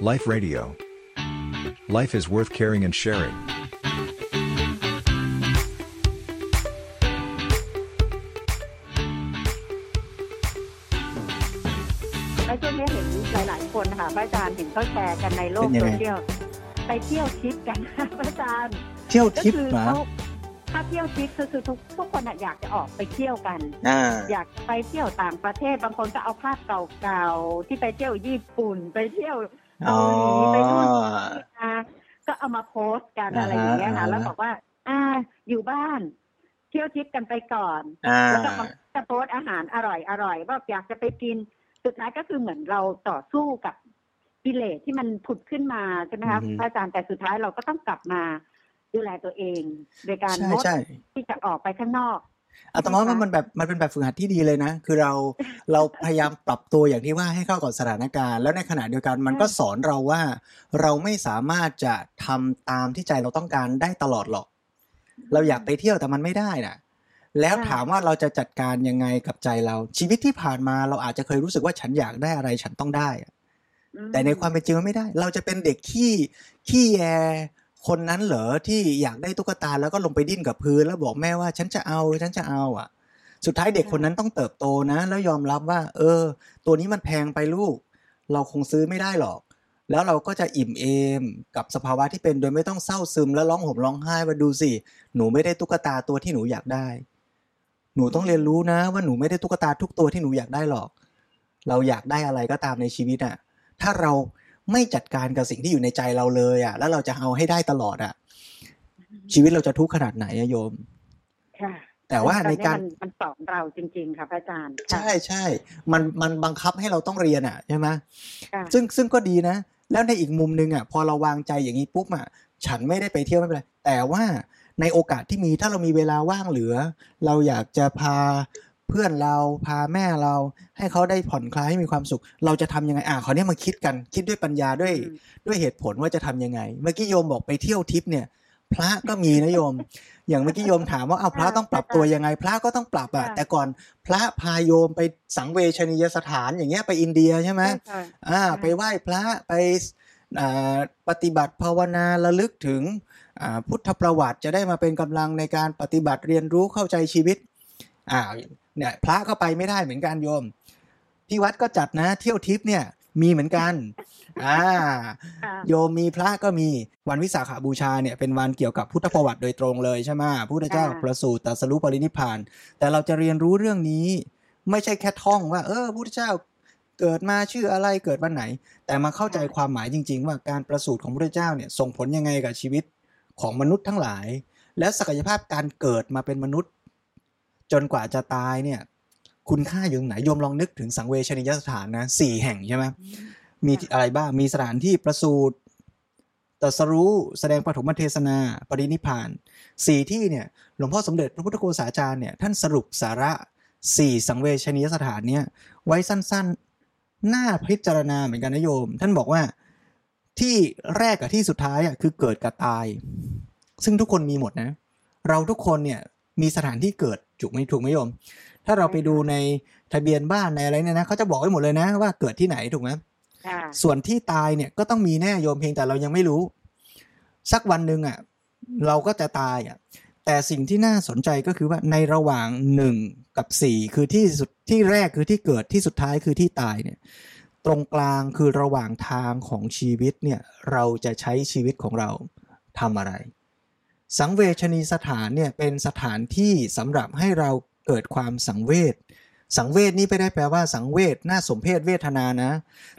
Life Radio. Life is worth caring and sharing. และช่วงนี้เห็นหลาย ๆ คนนะคะพระอาจารย์เห็นเขาแชร์กันในโลกเป็นยังโซไง เชียลไปเที่ยวทริปกันพระอาจารย์ เที่ยวก็ทิปคือมาเขาถ้าเที่ยวทริปคือคือทุกทุกคนอะอยากจะออกไปเที่ยวกัน อ่า อยากไปเที่ยวต่างประเทศบางคนก็เอาภาพเก่าๆที่ไปเที่ยวญี่ปุ่น ไปเที่ยวอ๋เกาอหลี ไปนู่นนี่มาก็เอามาโพสต์กันอ่าฮะอะไรอย่างเงี้ยค่ะอ่าฮะแล้วบอกว่า อ่า อยู่บ้าน เที่ยวทริปกันไปก่อนอ่าแล้วก็มาจะโพสต์อาหารอร่อยอร่อยว่าอยากจะไปกินสุดท้ายก็คือเหมือนเราต่อสู้กับกิเลสที่มันผุดขึ้นมาใช่ไหมคะอือฮึพระอาจารย์แต่สุดท้ายเราก็ต้องกลับมาดูแลตัวเอง โดยการใช่งดใช่ที่จะออกไปข้างนอก อาตมาว่ามันแบบมันเป็นแบบฝึกหัดที่ดีเลยนะ คือเราเราพยายามปรับตัวอย่างที่ว่าให้เข้ากับสถานการณ์ แล้วในขณะเดียวกันมันก็สอนเราว่า เราไม่สามารถจะทำตามที่ใจเราต้องการได้ตลอดหรอก เราอยากไปเที่ยวแต่มันไม่ได้น่ะ แล้วใช่ถามว่าเราจะจัดการยังไงกับใจเรา ชีวิตที่ผ่านมาเราอาจจะเคยรู้สึกว่าฉันอยากได้อะไรฉันต้องได้อะอืมแต่ในความเป็นจริงมันไม่ได้ เราจะเป็นเด็กขี้ขี้แย คนนั้นเหรอที่อยากได้ตุ๊กตาแล้วก็ลงไปดิ้นกับพื้น แล้วบอกแม่ว่าฉันจะเอาฉันจะเอาอะ สุดท้ายเด็กคนนั้นต้องเติบโตนะ แล้วยอมรับว่า เออ ตัวนี้มันแพงไปลูก เราคงซื้อไม่ได้หรอก แล้วเราก็จะอิ่มเอมกับสภาวะที่เป็นโดยไม่ต้องเศร้าซึมแล้วร้องห่มร้องไห้ว่าดูสิหนูไม่ได้ตุ๊กตาตัวที่หนูอยากได้ หนูต้องเรียนรู้นะ ว่าหนูไม่ได้ตุ๊กตาทุกตัวที่หนูอยากได้หรอก เราอยากได้อะไรก็ตามในชีวิตอะ ถ้าเรา ไม่จัดการกับสิ่งที่อยู่ในใจเราเลยอะ แล้วเราจะเอาให้ได้ตลอดอะ ชีวิตเราจะทุกข์ขนาดไหนอะโยมค่ะแต่ว่าในการตอนนี้มันมันสอนเราจริง ๆค่ะพระอาจารย์ค่ะใช่ใช่มันมันบังคับให้เราต้องเรียนอะใช่ไหมค่ะซึ่งซึ่งก็ดีนะ แล้วในอีกมุมนึงอะ พอเราวางใจอย่างนี้ปุ๊บอะฉันไม่ได้ไปเที่ยวไม่เป็นไรแต่ว่าในโอกาสที่มีถ้าเรามีเวลาว่างเหลือ เราอยากจะพา เพื่อนเราพาแม่เราให้เขาได้ผ่อนคลายให้มีความสุข เราจะทำยังไงอะขอเนี้ยมาคิดกันคิดด้วยปัญญาด้วยอืมด้วยเหตุผลว่าจะทำยังไง เมื่อกี้โยมบอกไปเที่ยวทริปเนี่ย พระก็มีนะโยม อย่างเมื่อกี้โยมถามว่าเอาพระต้องปรับตัวยังไง พระก็ต้องปรับอะแต่ก่อนพระพาโยมไปสังเวชนียสถานอย่างเงี้ยไปอินเดียใช่ไหมใช่ค่ะอ่าใช่ไปไหว้พระไปอ่าปฏิบัติภาวนาระลึกถึงอ่าพุทธประวัติจะได้มาเป็นกำลังในการปฏิบัติเรียนรู้เข้าใจชีวิต อ่าเนี่ยพระก็ไปไม่ได้เหมือนกันโยม ที่วัดก็จัดนะ เที่ยวทิพย์เนี่ยมีเหมือนกัน อ่าค่ะโยมมีพระก็มีวันวิสาขาบูชาเนี่ยเป็นวันเกี่ยวกับพุทธประวัติโดยตรงเลยใช่ไหมพุทธเจ้าประสูติตรัสรู้ปรินิพพาน แต่เราจะเรียนรู้เรื่องนี้ ไม่ใช่แค่ท่องว่า เออพุทธเจ้าเกิดมาชื่ออะไรเกิดวันไหน แต่มาเข้าใจความหมายจริง ๆ ว่าการประสูติของพุทธเจ้าเนี่ยส่งผลยังไงกับชีวิตของมนุษย์ทั้งหลาย แล้วศักยภาพการเกิดมาเป็นมนุษย์ จนกว่าจะตายเนี่ย คุณค่าอยู่ตรงไหนโยมลองนึกถึงสังเวชนียสถานนะสี่แห่งใช่ไหมมีอะไรบ้างมีสถานที่ประสูติตรัสรู้แสดงปฐมเทศนา ปรินิพพานสี่ที่เนี่ยหลวงพ่อสมเด็จพระพุทธโฆษาจารย์เนี่ยท่านสรุปสาระสี่สังเวชนียสถานเนี่ยไว้สั้นๆน่าพิจารณาเหมือนกันนะโยม ท่านบอกว่าที่แรกกับที่สุดท้ายอะคือเกิดกับตาย ซึ่งทุกคนมีหมดนะ เราทุกคนเนี่ย มีสถานที่เกิดถูกไหมถูกไหมโยม ถ้าเราไปดูในทะเบียนบ้านในอะไรเนี่ยนะเขาจะบอกไว้หมดเลยนะ ว่าเกิดที่ไหนถูกไหมค่ะส่วนที่ตายเนี่ยก็ต้องมีแน่โยมเพียงแต่เรายังไม่รู้ สักวันหนึ่งอะ เราก็จะตายอะแต่สิ่งที่น่าสนใจก็คือว่าในระหว่างหนึ่งกับสี่คือที่สุดที่แรกคือที่เกิดที่สุดท้ายคือที่ตายเนี่ย ตรงกลางคือระหว่างทางของชีวิตเนี่ย เราจะใช้ชีวิตของเราทำอะไร สังเวชนีสถานเนี่ยเป็นสถานที่สำหรับให้เราเกิดความสังเวชสังเวชนี่ไม่ได้แปลว่าสังเวชน่าสมเพศเวทนานะ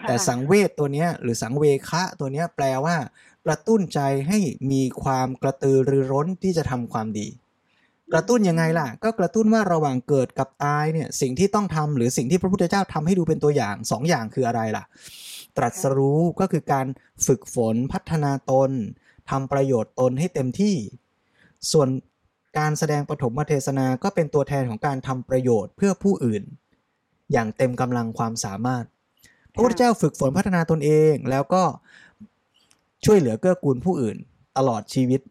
แต่สังเวชตัวเนี้ยหรือสังเวคะตัวเนี้ยแปลว่า กระตุ้นใจให้มีความกระตือรือร้นที่จะทำความดี กระตุ้นยังไงล่ะ ก็กระตุ้นว่าระหว่างเกิดกับตายเนี่ยสิ่งที่ต้องทำหรือสิ่งที่พระพุทธเจ้าทำให้ดูเป็นตัวอย่างสองอย่างคืออะไรล่ะ ตรัสรู้ก็คือการฝึกฝนพัฒนาตน ทำประโยชน์ตนให้เต็มที่ ส่วนการแสดงปฐมเทศนาก็เป็นตัวแทนของการทำประโยชน์เพื่อผู้อื่น อย่างเต็มกำลังความสามารถ พระพุทธเจ้าฝึกฝนพัฒนาตนเองแล้วก็ช่วยเหลือเกื้อกูลผู้อื่นตลอดชีวิต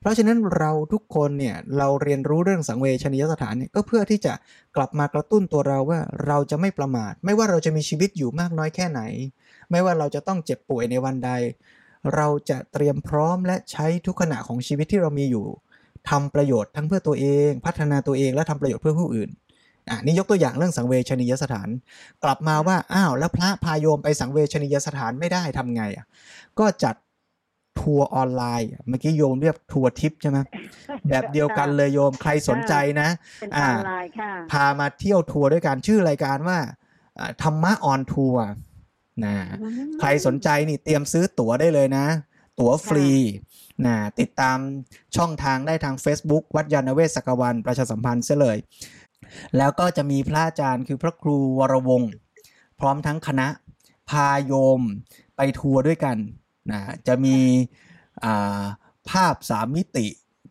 เพราะฉะนั้นเราทุกคนเนี่ยเราเรียนรู้เรื่องสังเวชนียสถานเนี่ยก็เพื่อที่จะกลับมากระตุ้นตัวเราว่าเราจะไม่ประมาท ไม่ว่าเราจะมีชีวิตอยู่มากน้อยแค่ไหน ไม่ว่าเราจะต้องเจ็บป่วยในวันใด เราจะเตรียมพร้อมและใช้ทุกขณะของชีวิตที่เรามีอยู่ทำประโยชน์ทั้งเพื่อตัวเอง พัฒนาตัวเองและทำประโยชน์เพื่อผู้อื่นอะนี่ยกตัวอย่างเรื่องสังเวชนียสถาน กลับมาว่าอ้าวแล้วพระพาโยมไปสังเวชนียสถานไม่ได้ทำไงอะก็จัดทัวร์ออนไลน์เมื่อกี้โยมเรียกทัวร์ทิพย์ใช่ไหมแบบเดียวกันเลยโยมใครสนใจนะเป็นออนไลน์ค่ะพามาเที่ยวทัวร์ด้วยกันชื่อรายการว่าอ่าธรรมะ on tour นะใครสนใจนี่เตรียมซื้อตั๋วได้เลยนะ ตั๋วฟรีนะติดตามช่องทางได้ทาง Facebook วัดญาณเวศกวันประชาสัมพันธ์เสียเลย แล้วก็จะมีพระอาจารย์คือพระครูวรวงศ์พร้อมทั้งคณะพาโยมไปทัวร์ด้วยกันนะจะมีอ่าภาพสามมิติ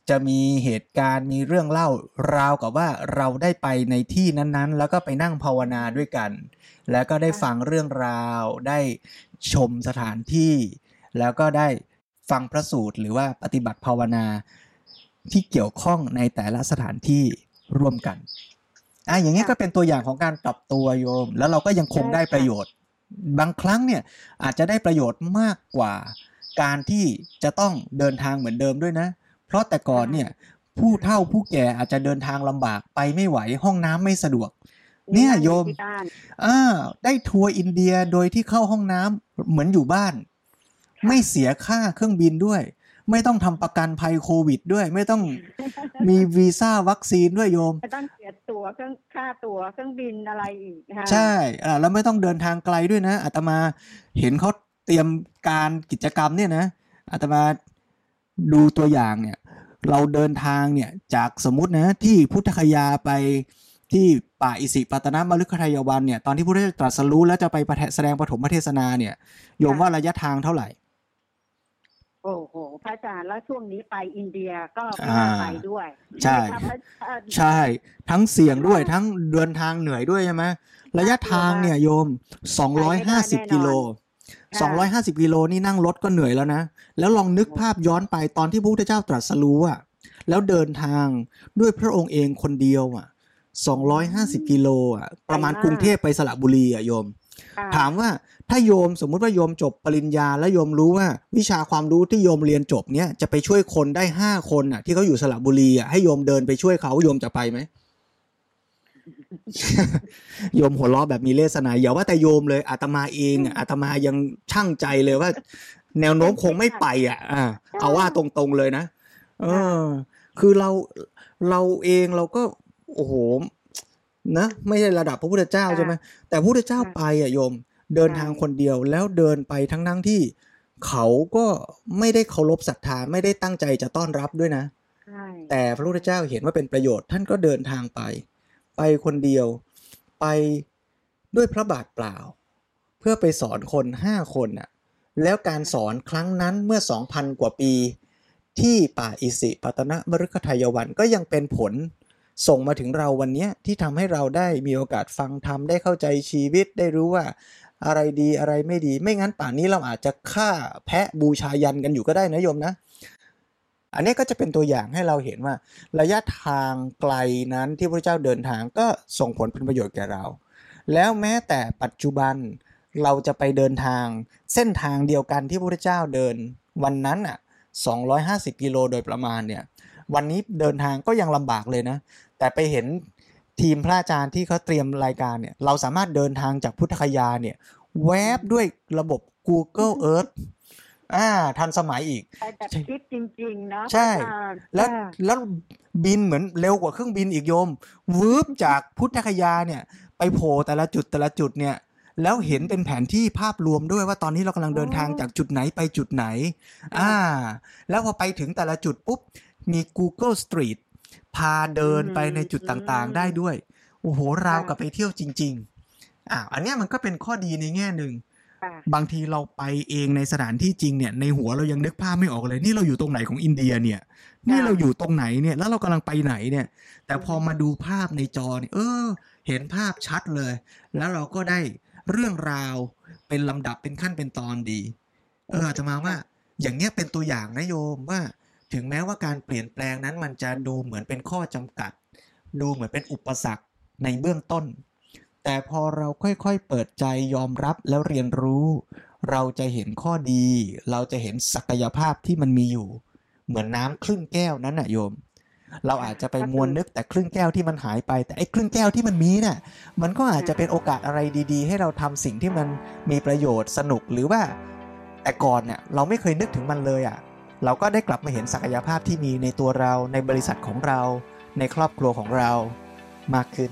จะมีเหตุการณ์มีเรื่องเล่าราวกับว่าเราได้ไปในที่นั้นๆ แล้วก็ไปนั่งภาวนาด้วยกัน แล้วก็ได้ฟังเรื่องราวได้ชมสถานที่ แล้วก็ได้ฟังพระสูตรหรือว่าปฏิบัติภาวนาที่เกี่ยวข้องในแต่ละสถานที่ร่วมกันอะอย่างนี้ก็เป็นตัวอย่างของการปรับตัวโยม แล้วเราก็ยังคงได้ประโยชน์ บางครั้งเนี่ยอาจจะได้ประโยชน์มากกว่าการที่จะต้องเดินทางเหมือนเดิมด้วยนะ เพราะแต่ก่อนเนี่ยผู้เฒ่าผู้แก่อาจจะเดินทางลำบากไปไม่ไหวห้องน้ำไม่สะดวก เนี่ยโยมที่บ้านอ่าได้ทัวร์อินเดียโดยที่เข้าห้องน้ำเหมือนอยู่บ้าน ไม่เสียค่าเครื่องบินด้วย ไม่ต้องทำประกันภัยโควิดด้วย ไม่ต้องมีวีซ่าวัคซีนด้วยโยมไม่ต้องเสียตั๋วเครื่องค่าตั๋วเครื่องบินอะไรอีกนะคะใช่อ่าแล้วไม่ต้องเดินทางไกลด้วยนะอาตมาเห็นเขาเตรียมการกิจกรรมเนี่ยนะอาตมา ดูตัวอย่างเนี่ย เราเดินทางเนี่ยจากสมมตินะที่พุทธคยาไปที่ป่าอิสิปตนมฤคทายวันเนี่ยตอนที่พระพุทธเจ้าตรัสรู้แล้วจะไปประเทศแสดงปฐมเทศนาเนี่ยโยมว่าระยะทางเท่าไหร่ โอ้โหพระอาจารย์แล้วช่วงนี้ไปอินเดียก็อ่าไปด้วย ใช่ไหมคะพระอาจารย์ใช่ ทั้งเสี่ยงด้วยทั้งเดินทางเหนื่อยด้วยใช่ไหมระยะทางเนี่ยโยม250กิโล 250กิโลนี่นั่งรถก็เหนื่อยแล้วนะ แล้วลองนึกภาพย้อนไปตอนที่พระพุทธเจ้าตรัสรู้อะแล้วเดินทางด้วยพระองค์เองคนเดียวอะ250กิโลอะประมาณกรุงเทพไปสระบุรีอะโยมค่ะถามว่าถ้าโยมสมมุติว่าโยมจบปริญญา แล้วโยมรู้ว่า วิชาความรู้ที่โยมเรียนจบเนี้ยจะไปช่วยคนได้ห้าคนอะที่เขาอยู่สระบุรีอะให้โยมเดินไปช่วยเขาโยมจะไปไหม โยมหัวเราะแบบมีเลสนาอย่าว่าแต่โยมเลยอาตมาเองอะอาตมายังช่างใจเลยว่า แนวโน้มคงไม่ไปอะ อ่า เอาว่าตรงๆเลยนะเออ คือเราเราเองเราก็ โอ้โหนะไม่ใช่ระดับพระพุทธเจ้าใช่ไหมแต่พระพุทธเจ้าไปอะโยม เดินทางคนเดียวแล้วเดินไปทั้งทั้งๆที่เขาก็ไม่ได้เคารพศรัทธาไม่ได้ตั้งใจจะต้อนรับด้วยนะใช่แต่พระพุทธเจ้าเห็นว่าเป็นประโยชน์ท่านก็เดินทางไป ไปคนเดียว ไปด้วยพระบาทเปล่า เพื่อไปสอนคนห้าคนน่ะแล้วการสอนครั้งนั้นเมื่อสองพันกว่าปี ที่ป่าอิสิปตนมฤคทายวันก็ยังเป็นผลส่งมาถึงเราวันนี้ที่ทำให้เราได้มีโอกาสฟังธรรมได้เข้าใจชีวิตได้รู้ว่าอะไรดีอะไรไม่ดี ไม่งั้นป่านนี้เราอาจจะฆ่าแพะบูชายันกันอยู่ก็ได้นะโยมนะ อันนี้ก็จะเป็นตัวอย่างให้เราเห็นว่า ระยะทางไกลนั้นที่พระเจ้าเดินทางก็ส่งผลเป็นประโยชน์แก่เรา แล้วแม้แต่ปัจจุบันเราจะไปเดินทางเส้นทางเดียวกันที่พระเจ้าเดิน วันนั้นอะ250 กิโลโดยประมาณเนี่ยวันนี้เดินทางก็ยังลำบากเลยนะ แต่ไปเห็นทีมพระอาจารย์ที่เขาเตรียมรายการเนี่ยเราสามารถเดินทางจากพุทธคยาเนี่ยแวบด้วยระบบ Google Earth อ่า ทันสมัยอีกไปแบบคลิปจริงๆเนาะใช่พระอาจารย์แล้วค่ะแล้วบินเหมือนเร็วกว่าเครื่องบินอีกโยมวืบจากพุทธคยาเนี่ย ไปโผล่แต่ละจุดแต่ละจุดเนี่ย แล้วเห็นเป็นแผนที่ภาพรวมด้วยว่าตอนนี้เรากำลังเดินทางจากจุดไหนไปจุดไหน อ่า แล้วพอไปถึงแต่ละจุดปุ๊บ มี Google Street พาเดินไปในจุดต่างๆ ได้ด้วย โอ้โห ราวกับไปเที่ยวจริง ๆอ่าอันเนี้ยมันก็เป็นข้อดีในแง่หนึ่งค่ะ บางทีเราไปเองในสถานที่จริงเนี่ยในหัวเรายังนึกภาพไม่ออกเลย นี่เราอยู่ตรงไหนของอินเดียเนี่ย นี่เราอยู่ตรงไหนเนี่ย แล้วเรากำลังไปไหนเนี่ย แต่พอมาดูภาพในจอเนี่ยเออ เห็นภาพชัดเลย แล้วเราก็ได้เรื่องราวเป็นลำดับเป็นขั้นเป็นตอนดี เอออาตมาว่า อย่างเนี้ยเป็นตัวอย่างนะโยมว่า ถึงแม้ว่าการเปลี่ยนแปลงนั้นมันจะดูเหมือนเป็นข้อจำกัด ดูเหมือนเป็นอุปสรรคในเบื้องต้น แต่พอเราค่อยๆ เปิดใจยอมรับแล้วเรียนรู้ เราจะเห็นข้อดี เราจะเห็นศักยภาพที่มันมีอยู่ เหมือนน้ำครึ่งแก้วนั้นน่ะโยม เราอาจจะไปมวนนึกแต่ครึ่งแก้วที่มันหายไป แต่ไอ้ครึ่งแก้วที่มันมีน่ะ มันก็อาจจะเป็นโอกาสอะไรดี ๆ ให้เราทำสิ่งที่มันมีประโยชน์สนุกหรือว่า แต่ก่อนเนี่ยเราไม่เคยนึกถึงมันเลยอะ เราก็ได้กลับมาเห็นศักยภาพที่มีในตัวเราในบริษัทของเรา ในครอบครัวของเรามากขึ้น